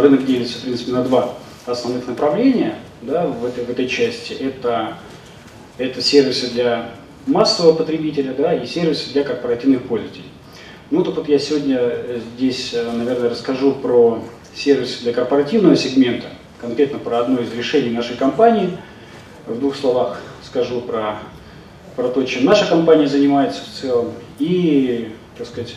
рынок делится, в принципе, на два основных направления да, в, этой, в этой части. Это, это сервисы для массового потребителя да, и сервисы для корпоративных пользователей. Ну, так вот я сегодня э, здесь, э, наверное, расскажу про сервисы для корпоративного сегмента, конкретно про одно из решений нашей компании. В двух словах скажу про, про то, чем наша компания занимается в целом, и, так сказать,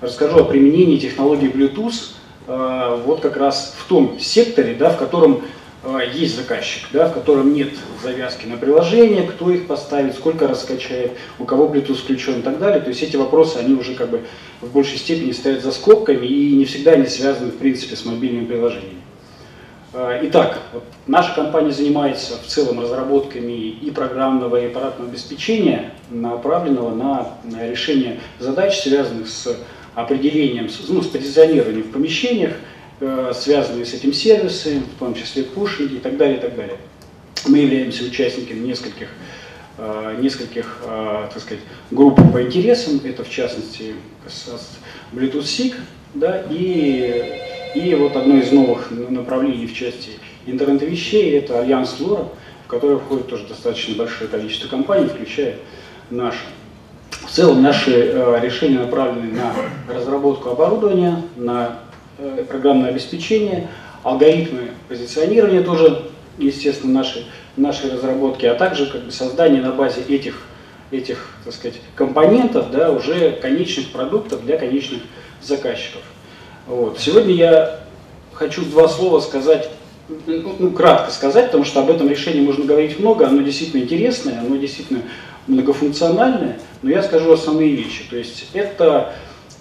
расскажу о применении технологии Bluetooth вот как раз в том секторе, да, в котором Э, есть заказчик, да, в котором нет завязки на приложение, кто их поставит, сколько раскачает, у кого Bluetooth включен и так далее. То есть эти вопросы, они уже как бы в большей степени стоят за скобками и не всегда они связаны в принципе с мобильными приложениями. Э, итак, вот наша компания занимается в целом разработками и программного, и аппаратного обеспечения, направленного на решение задач, связанных с определением, ну, с позиционированием в помещениях, Э, связанные с этим сервисы, в том числе пушинги и так далее, и так далее. Мы являемся участниками нескольких, э, нескольких э, так сказать, групп по интересам, это в частности Bluetooth SIG, да, и, и вот одно из новых направлений в части интернета вещей, это Альянс LoRa, в который входит тоже достаточно большое количество компаний, включая наши. В целом наши решения направлены на разработку оборудования, на Э, программное обеспечение, алгоритмы позиционирования тоже, естественно, наши, наши разработки, а также как бы, создание на базе этих, этих так сказать, компонентов да, уже конечных продуктов для конечных заказчиков. Вот. Сегодня я хочу два слова сказать, ну, кратко сказать, потому что об этом решении можно говорить много, оно действительно интересное, оно действительно многофункциональное, но я скажу основные вещи. То есть это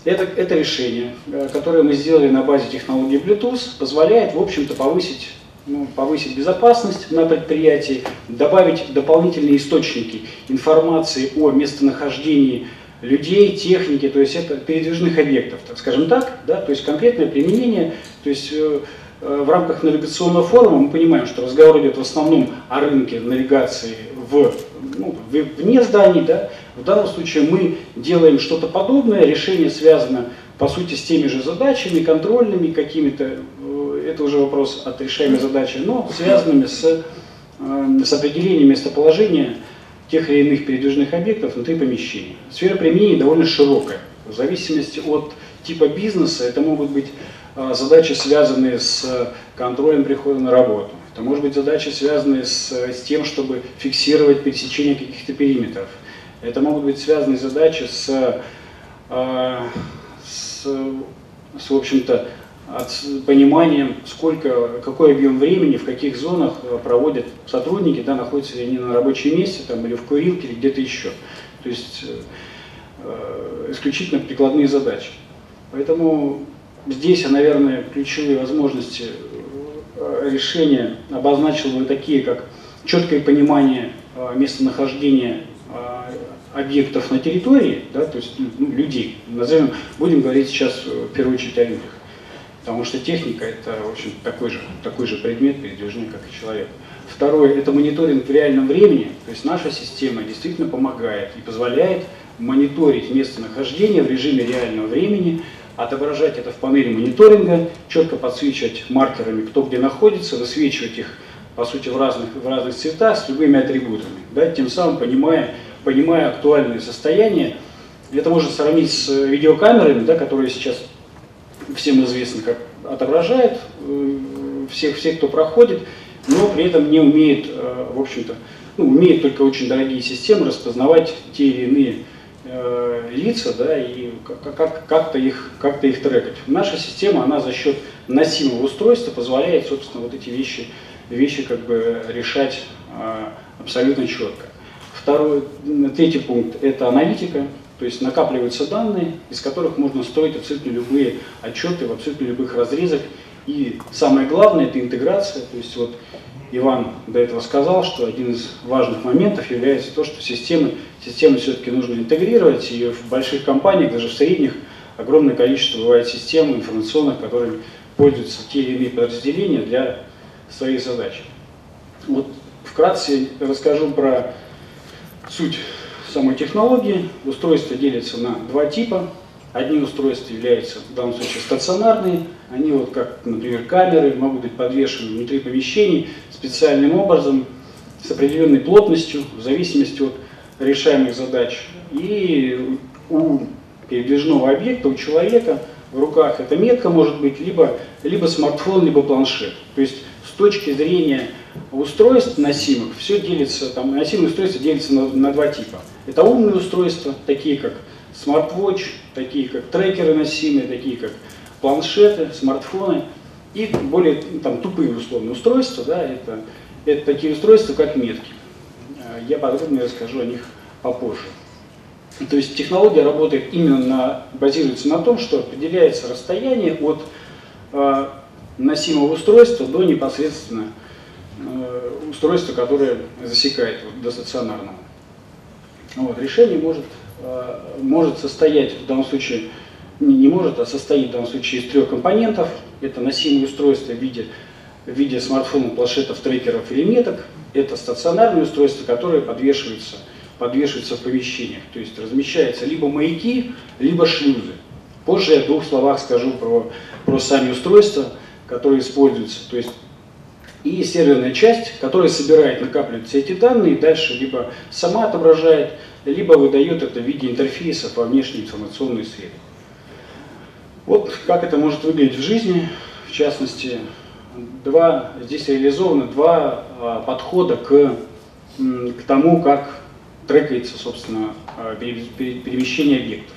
это, это решение, э, которое мы сделали на базе технологии Bluetooth, позволяет, в общем-то, повысить, ну, повысить безопасность на предприятии, добавить дополнительные источники информации о местонахождении людей, техники, то есть это передвижных объектов, так скажем так, да, то есть конкретное применение, то есть э, в рамках навигационного форума мы понимаем, что разговор идет в основном о рынке навигации в, ну, вне зданий, да, в данном случае мы делаем что-то подобное, решение связано по сути с теми же задачами, контрольными какими-то, э, это уже вопрос от решаемой задачи, но связанными с, э, с определением местоположения тех или иных передвижных объектов внутри помещения. Сфера применения довольно широкая. В зависимости от типа бизнеса это могут быть э, задачи, связанные с контролем прихода на работу. Это может быть задачи, связанные с, с тем, чтобы фиксировать пересечение каких-то периметров. Это могут быть связаны задачи с, а, с, с в общем-то, пониманием, сколько, какой объем времени, в каких зонах проводят сотрудники, да, находятся ли они на рабочем месте там, или в курилке, или где-то еще. То есть э, исключительно прикладные задачи. Поэтому здесь я, наверное, ключевые возможности э, решения обозначил бы такие, как четкое понимание э, местонахождения объектов на территории, да, то есть ну, людей, назовем, будем говорить сейчас э, в первую очередь о людях. Потому что техника это, в общем, такой же, такой же предмет передвижный, как и человек. Второе – это мониторинг в реальном времени. То есть наша система действительно помогает и позволяет мониторить местонахождение в режиме реального времени, отображать это в панели мониторинга, четко подсвечивать маркерами, кто где находится, высвечивать их, по сути, в разных, в разных цветах с любыми атрибутами, да, тем самым понимая, понимая актуальное состояние. Это можно сравнить с видеокамерами, да, которые сейчас всем известно, как отображает э, всех, всех, кто проходит, но при этом не умеет, э, в общем-то, ну, умеет только очень дорогие системы распознавать те или иные э, лица, да, и как, как-то их, как-то их трекать. Наша система, она за счет носимого устройства позволяет, собственно, вот эти вещи, вещи как бы решать э, абсолютно четко. Второй, третий пункт – это аналитика, то есть накапливаются данные, из которых можно строить абсолютно любые отчеты в абсолютно любых разрезах. И самое главное – это интеграция. То есть вот Иван до этого сказал, что один из важных моментов является то, что системы, системы все-таки нужно интегрировать, и в больших компаниях, даже в средних, огромное количество бывает систем информационных, которыми пользуются те или иные подразделения для своих задач. Вот вкратце расскажу про суть самой технологии. Устройство делится на два типа. Одни устройства являются в данном случае стационарные, они вот как, например, камеры могут быть подвешены внутри помещений специальным образом, с определенной плотностью, в зависимости от решаемых задач. И у передвижного объекта, у человека в руках эта метка может быть либо, либо смартфон, либо планшет. То есть с точки зрения устройств носимых, все делится, там, носимые устройства делятся на, на два типа. Это умные устройства, такие как смарт-вотч, такие как трекеры носимые, такие как планшеты, смартфоны, и более там, тупые условные устройства, да, это, это такие устройства, как метки. Э, я подробнее расскажу о них попозже. То есть технология работает именно на, базируется на том, что определяется расстояние от э, носимого устройства до непосредственно э, устройства, которое засекает вот, до стационарного. Вот, решение может, э, может состоять в данном случае, не, не может, а состоит в данном случае из трех компонентов. Это носимое устройство в виде, в виде смартфонов, планшетов, трекеров или меток. Это стационарные устройства, которые подвешиваются подвешиваются в помещениях. То есть размещаются либо маяки, либо шлюзы. Позже я в двух словах скажу про, про сами устройства, которые используются. То есть и серверная часть, которая собирает, накапливает все эти данные, и дальше либо сама отображает, либо выдает это в виде интерфейса во внешней информационной среде. Вот как это может выглядеть в жизни, в частности, два, здесь реализованы два а, подхода к, к тому, как трекается, собственно, а, перемещение объектов.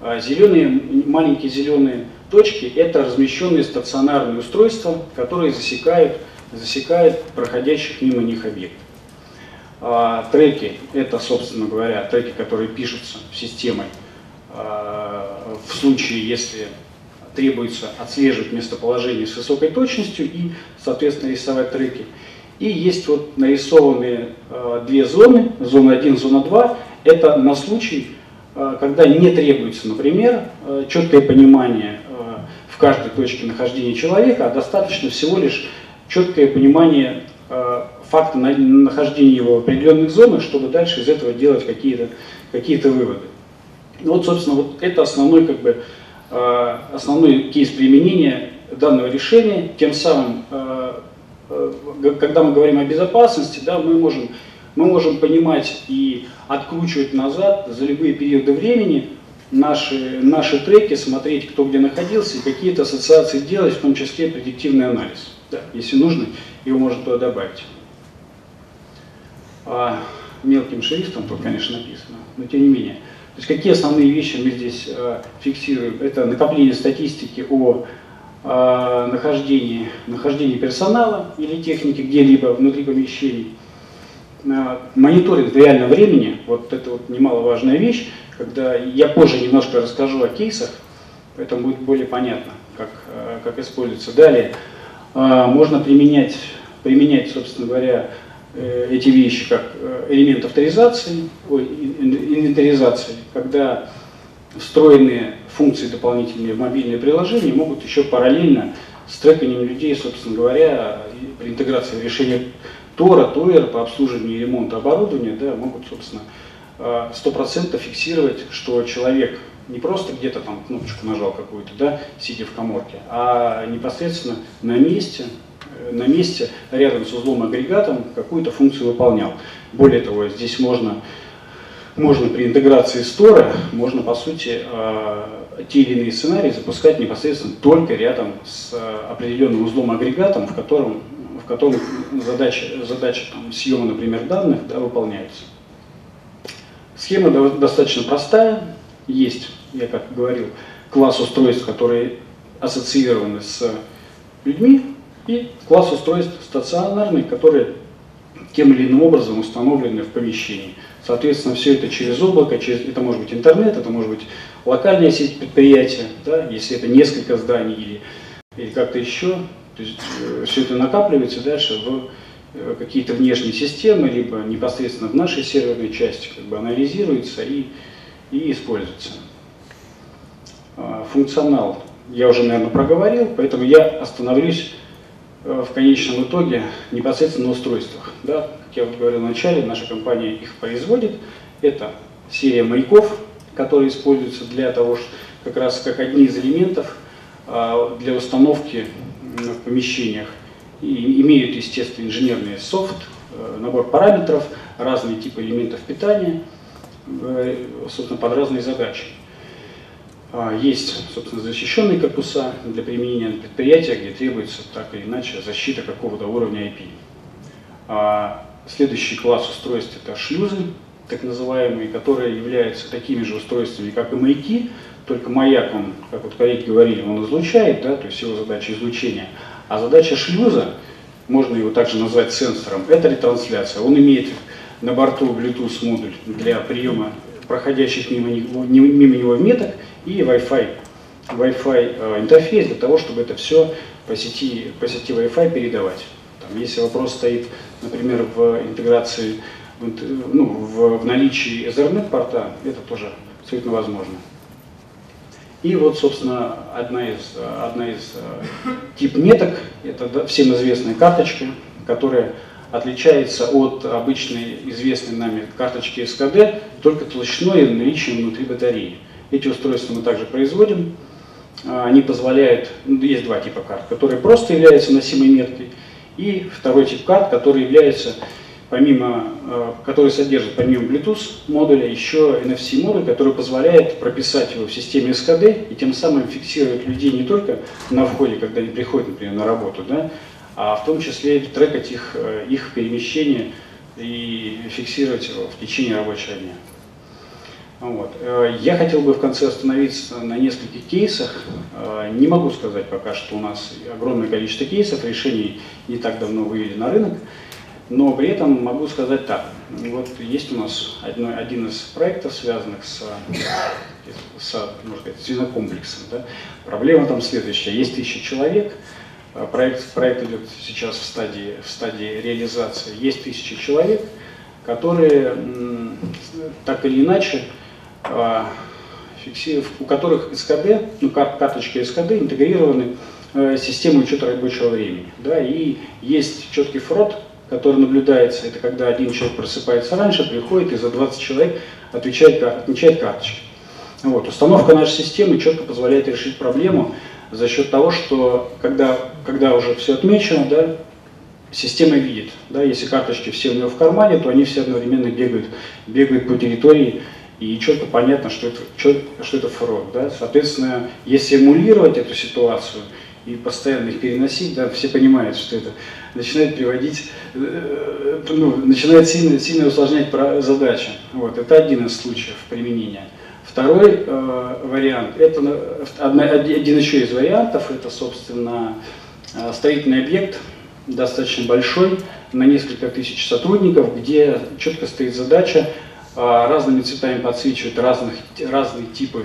А, зеленые, маленькие зеленые точки – это размещенные стационарные устройства, которые засекают, засекают проходящих мимо них объектов. Треки – это, собственно говоря, треки, которые пишутся системой в случае, если требуется отслеживать местоположение с высокой точностью и, соответственно, рисовать треки. И есть вот нарисованные э, две зоны, зона 1, зона 2. Это на случай, э, когда не требуется, например, э, четкое понимание в каждой точке нахождения человека, а достаточно всего лишь четкое понимание факта на, нахождения его в определенных зонах, чтобы дальше из этого делать какие-то какие выводы. Ну вот, собственно, вот это основной, как бы, основной кейс применения данного решения, тем самым э, Э, когда мы говорим о безопасности, да, мы, можем, мы можем понимать и откручивать назад за любые периоды времени наши, наши треки, смотреть, кто где находился, и какие-то ассоциации делать, в том числе предиктивный анализ. Да, если нужно, его можно туда добавить. Мелким шрифтом тут, конечно, написано, но тем не менее. То есть какие основные вещи мы здесь э, фиксируем? Это накопление статистики о э, нахождении, нахождении персонала или техники где-либо внутри помещений. Э, мониторинг в реальном времени, вот это вот немаловажная вещь, когда я позже немножко расскажу о кейсах, поэтому будет более понятно, как, э, как используется. Далее, э, можно применять, применять, собственно говоря, эти вещи как э, элемент авторизации, инвентаризации, когда встроенные функции дополнительные в мобильные приложения могут еще параллельно с треканием людей, собственно говоря, при интеграции в решение Тора, Тойер по обслуживанию и ремонту оборудования, да, могут, собственно, э, сто процентов фиксировать, что человек не просто где-то там кнопочку нажал какую-то, да, сидя в коморке, а непосредственно на месте, э, на месте рядом с узлом агрегатом какую-то функцию выполнял. Более того, здесь можно можно при интеграции стора, можно по сути э, те или иные сценарии запускать непосредственно только рядом с э, определенным узлом агрегатом, в котором, в котором задача, задача там, съема, например, данных да, выполняется. Схема достаточно простая. Есть, я как говорил, класс устройств, которые ассоциированы с людьми, и класс устройств стационарный, которые тем или иным образом установлены в помещении. Соответственно, все это через облако, через, это может быть интернет, это может быть локальная сеть предприятия, да, если это несколько зданий или, или как-то еще. То есть э, все это накапливается дальше в э, какие-то внешние системы, либо непосредственно в нашей серверной части как бы анализируется и, и используется. А, функционал я уже, наверное, проговорил, поэтому я остановлюсь в конечном итоге непосредственно на устройствах. Да? Как я говорил в начале, наша компания их производит. Это серия маяков, которые используются для того, как раз как одни из элементов для установки в помещениях. И имеют, естественно, инженерный софт, набор параметров, разные типы элементов питания, собственно, под разные задачи. А, есть, собственно, защищенные корпуса для применения на предприятиях, где требуется так или иначе защита какого-то уровня IP. А, следующий класс устройств это шлюзы, так называемые, которые являются такими же устройствами, как и маяки, только маяк, он, как вот коллеги говорили, он излучает, да, то есть его задача излучения, а задача шлюза, можно его также назвать сенсором, это ретрансляция. Он имеет на борту Bluetooth модуль для приема проходящих мимо него, мимо него меток и Wi-Fi Wi-Fi э, интерфейс для того, чтобы это все по сети, по сети Wi-Fi передавать. Там, если вопрос стоит, например, в интеграции, ну, в, в наличии Ethernet порта, это тоже абсолютно возможно. И вот, собственно, одна из, одна из э, тип меток, это всем известная карточка, которая отличается от обычной известной нами карточки СКД только толщиной и наличием внутри батареи. Эти устройства мы также производим. А, они позволяют, ну, есть два типа карт, которые просто являются носимой меткой, и второй тип карт, который является, помимо, а, который содержит помимо Bluetooth модуля еще NFC модуль, который позволяет прописать его в системе СКД и тем самым фиксировать людей не только на входе, когда они приходят, например, на работу, да, а в том числе трекать их, э, их перемещение и фиксировать его в течение рабочего дня. Вот. Э, я хотел бы в конце остановиться на нескольких кейсах. Э, не могу сказать пока, что у нас огромное количество кейсов, решений не так давно вывели на рынок, но при этом могу сказать так. Вот есть у нас одно, один из проектов, связанных с, с можно сказать, свинокомплексом. Да? Проблема там следующая. Есть тысяча человек, проект, проект идет сейчас в стадии, в стадии реализации. Есть тысяча человек, которые так или иначе а, у которых СКД, ну, карточки СКД интегрированы в э, систему учета рабочего времени. Да, и есть четкий фрод, который наблюдается, это когда один человек просыпается раньше, приходит и за 20 человек отвечает, отмечает карточки. Вот. Установка нашей системы четко позволяет решить проблему за счет того, что когда, когда уже все отмечено, да, система видит, да, если карточки все у него в кармане, то они все одновременно бегают, бегают по территории и четко понятно, что это, что это фрод. Да? Соответственно, если эмулировать эту ситуацию и постоянно их переносить, да, все понимают, что это начинает приводить, э, ну, начинает сильно, сильно усложнять задачу. Вот, это один из случаев применения. Второй э, вариант, это одна, один еще из вариантов, это, собственно, э, строительный объект, достаточно большой, на несколько тысяч сотрудников, где четко стоит задача а, разными цветами подсвечивают разных, разные типы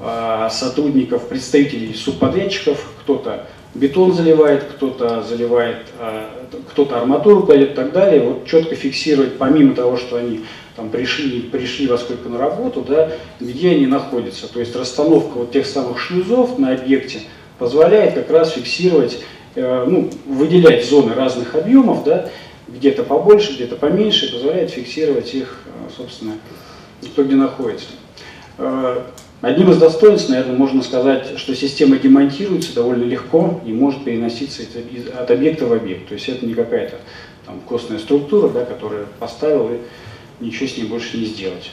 а, сотрудников, представителей субподрядчиков. Кто-то бетон заливает, кто-то заливает, а, кто-то арматуру кладет и так далее. Вот четко фиксировать, помимо того, что они там пришли, пришли во сколько на работу, да, где они находятся. То есть расстановка вот тех самых шлюзов на объекте позволяет как раз фиксировать, э, ну, выделять зоны разных объемов, да, где-то побольше, где-то поменьше, позволяет фиксировать их, э, собственно, кто где находится. Одним из достоинств, наверное, можно сказать, что система демонтируется довольно легко и может переноситься от объекта в объект. То есть это не какая-то там костная структура, да, которая поставил и ничего с ней больше не сделать.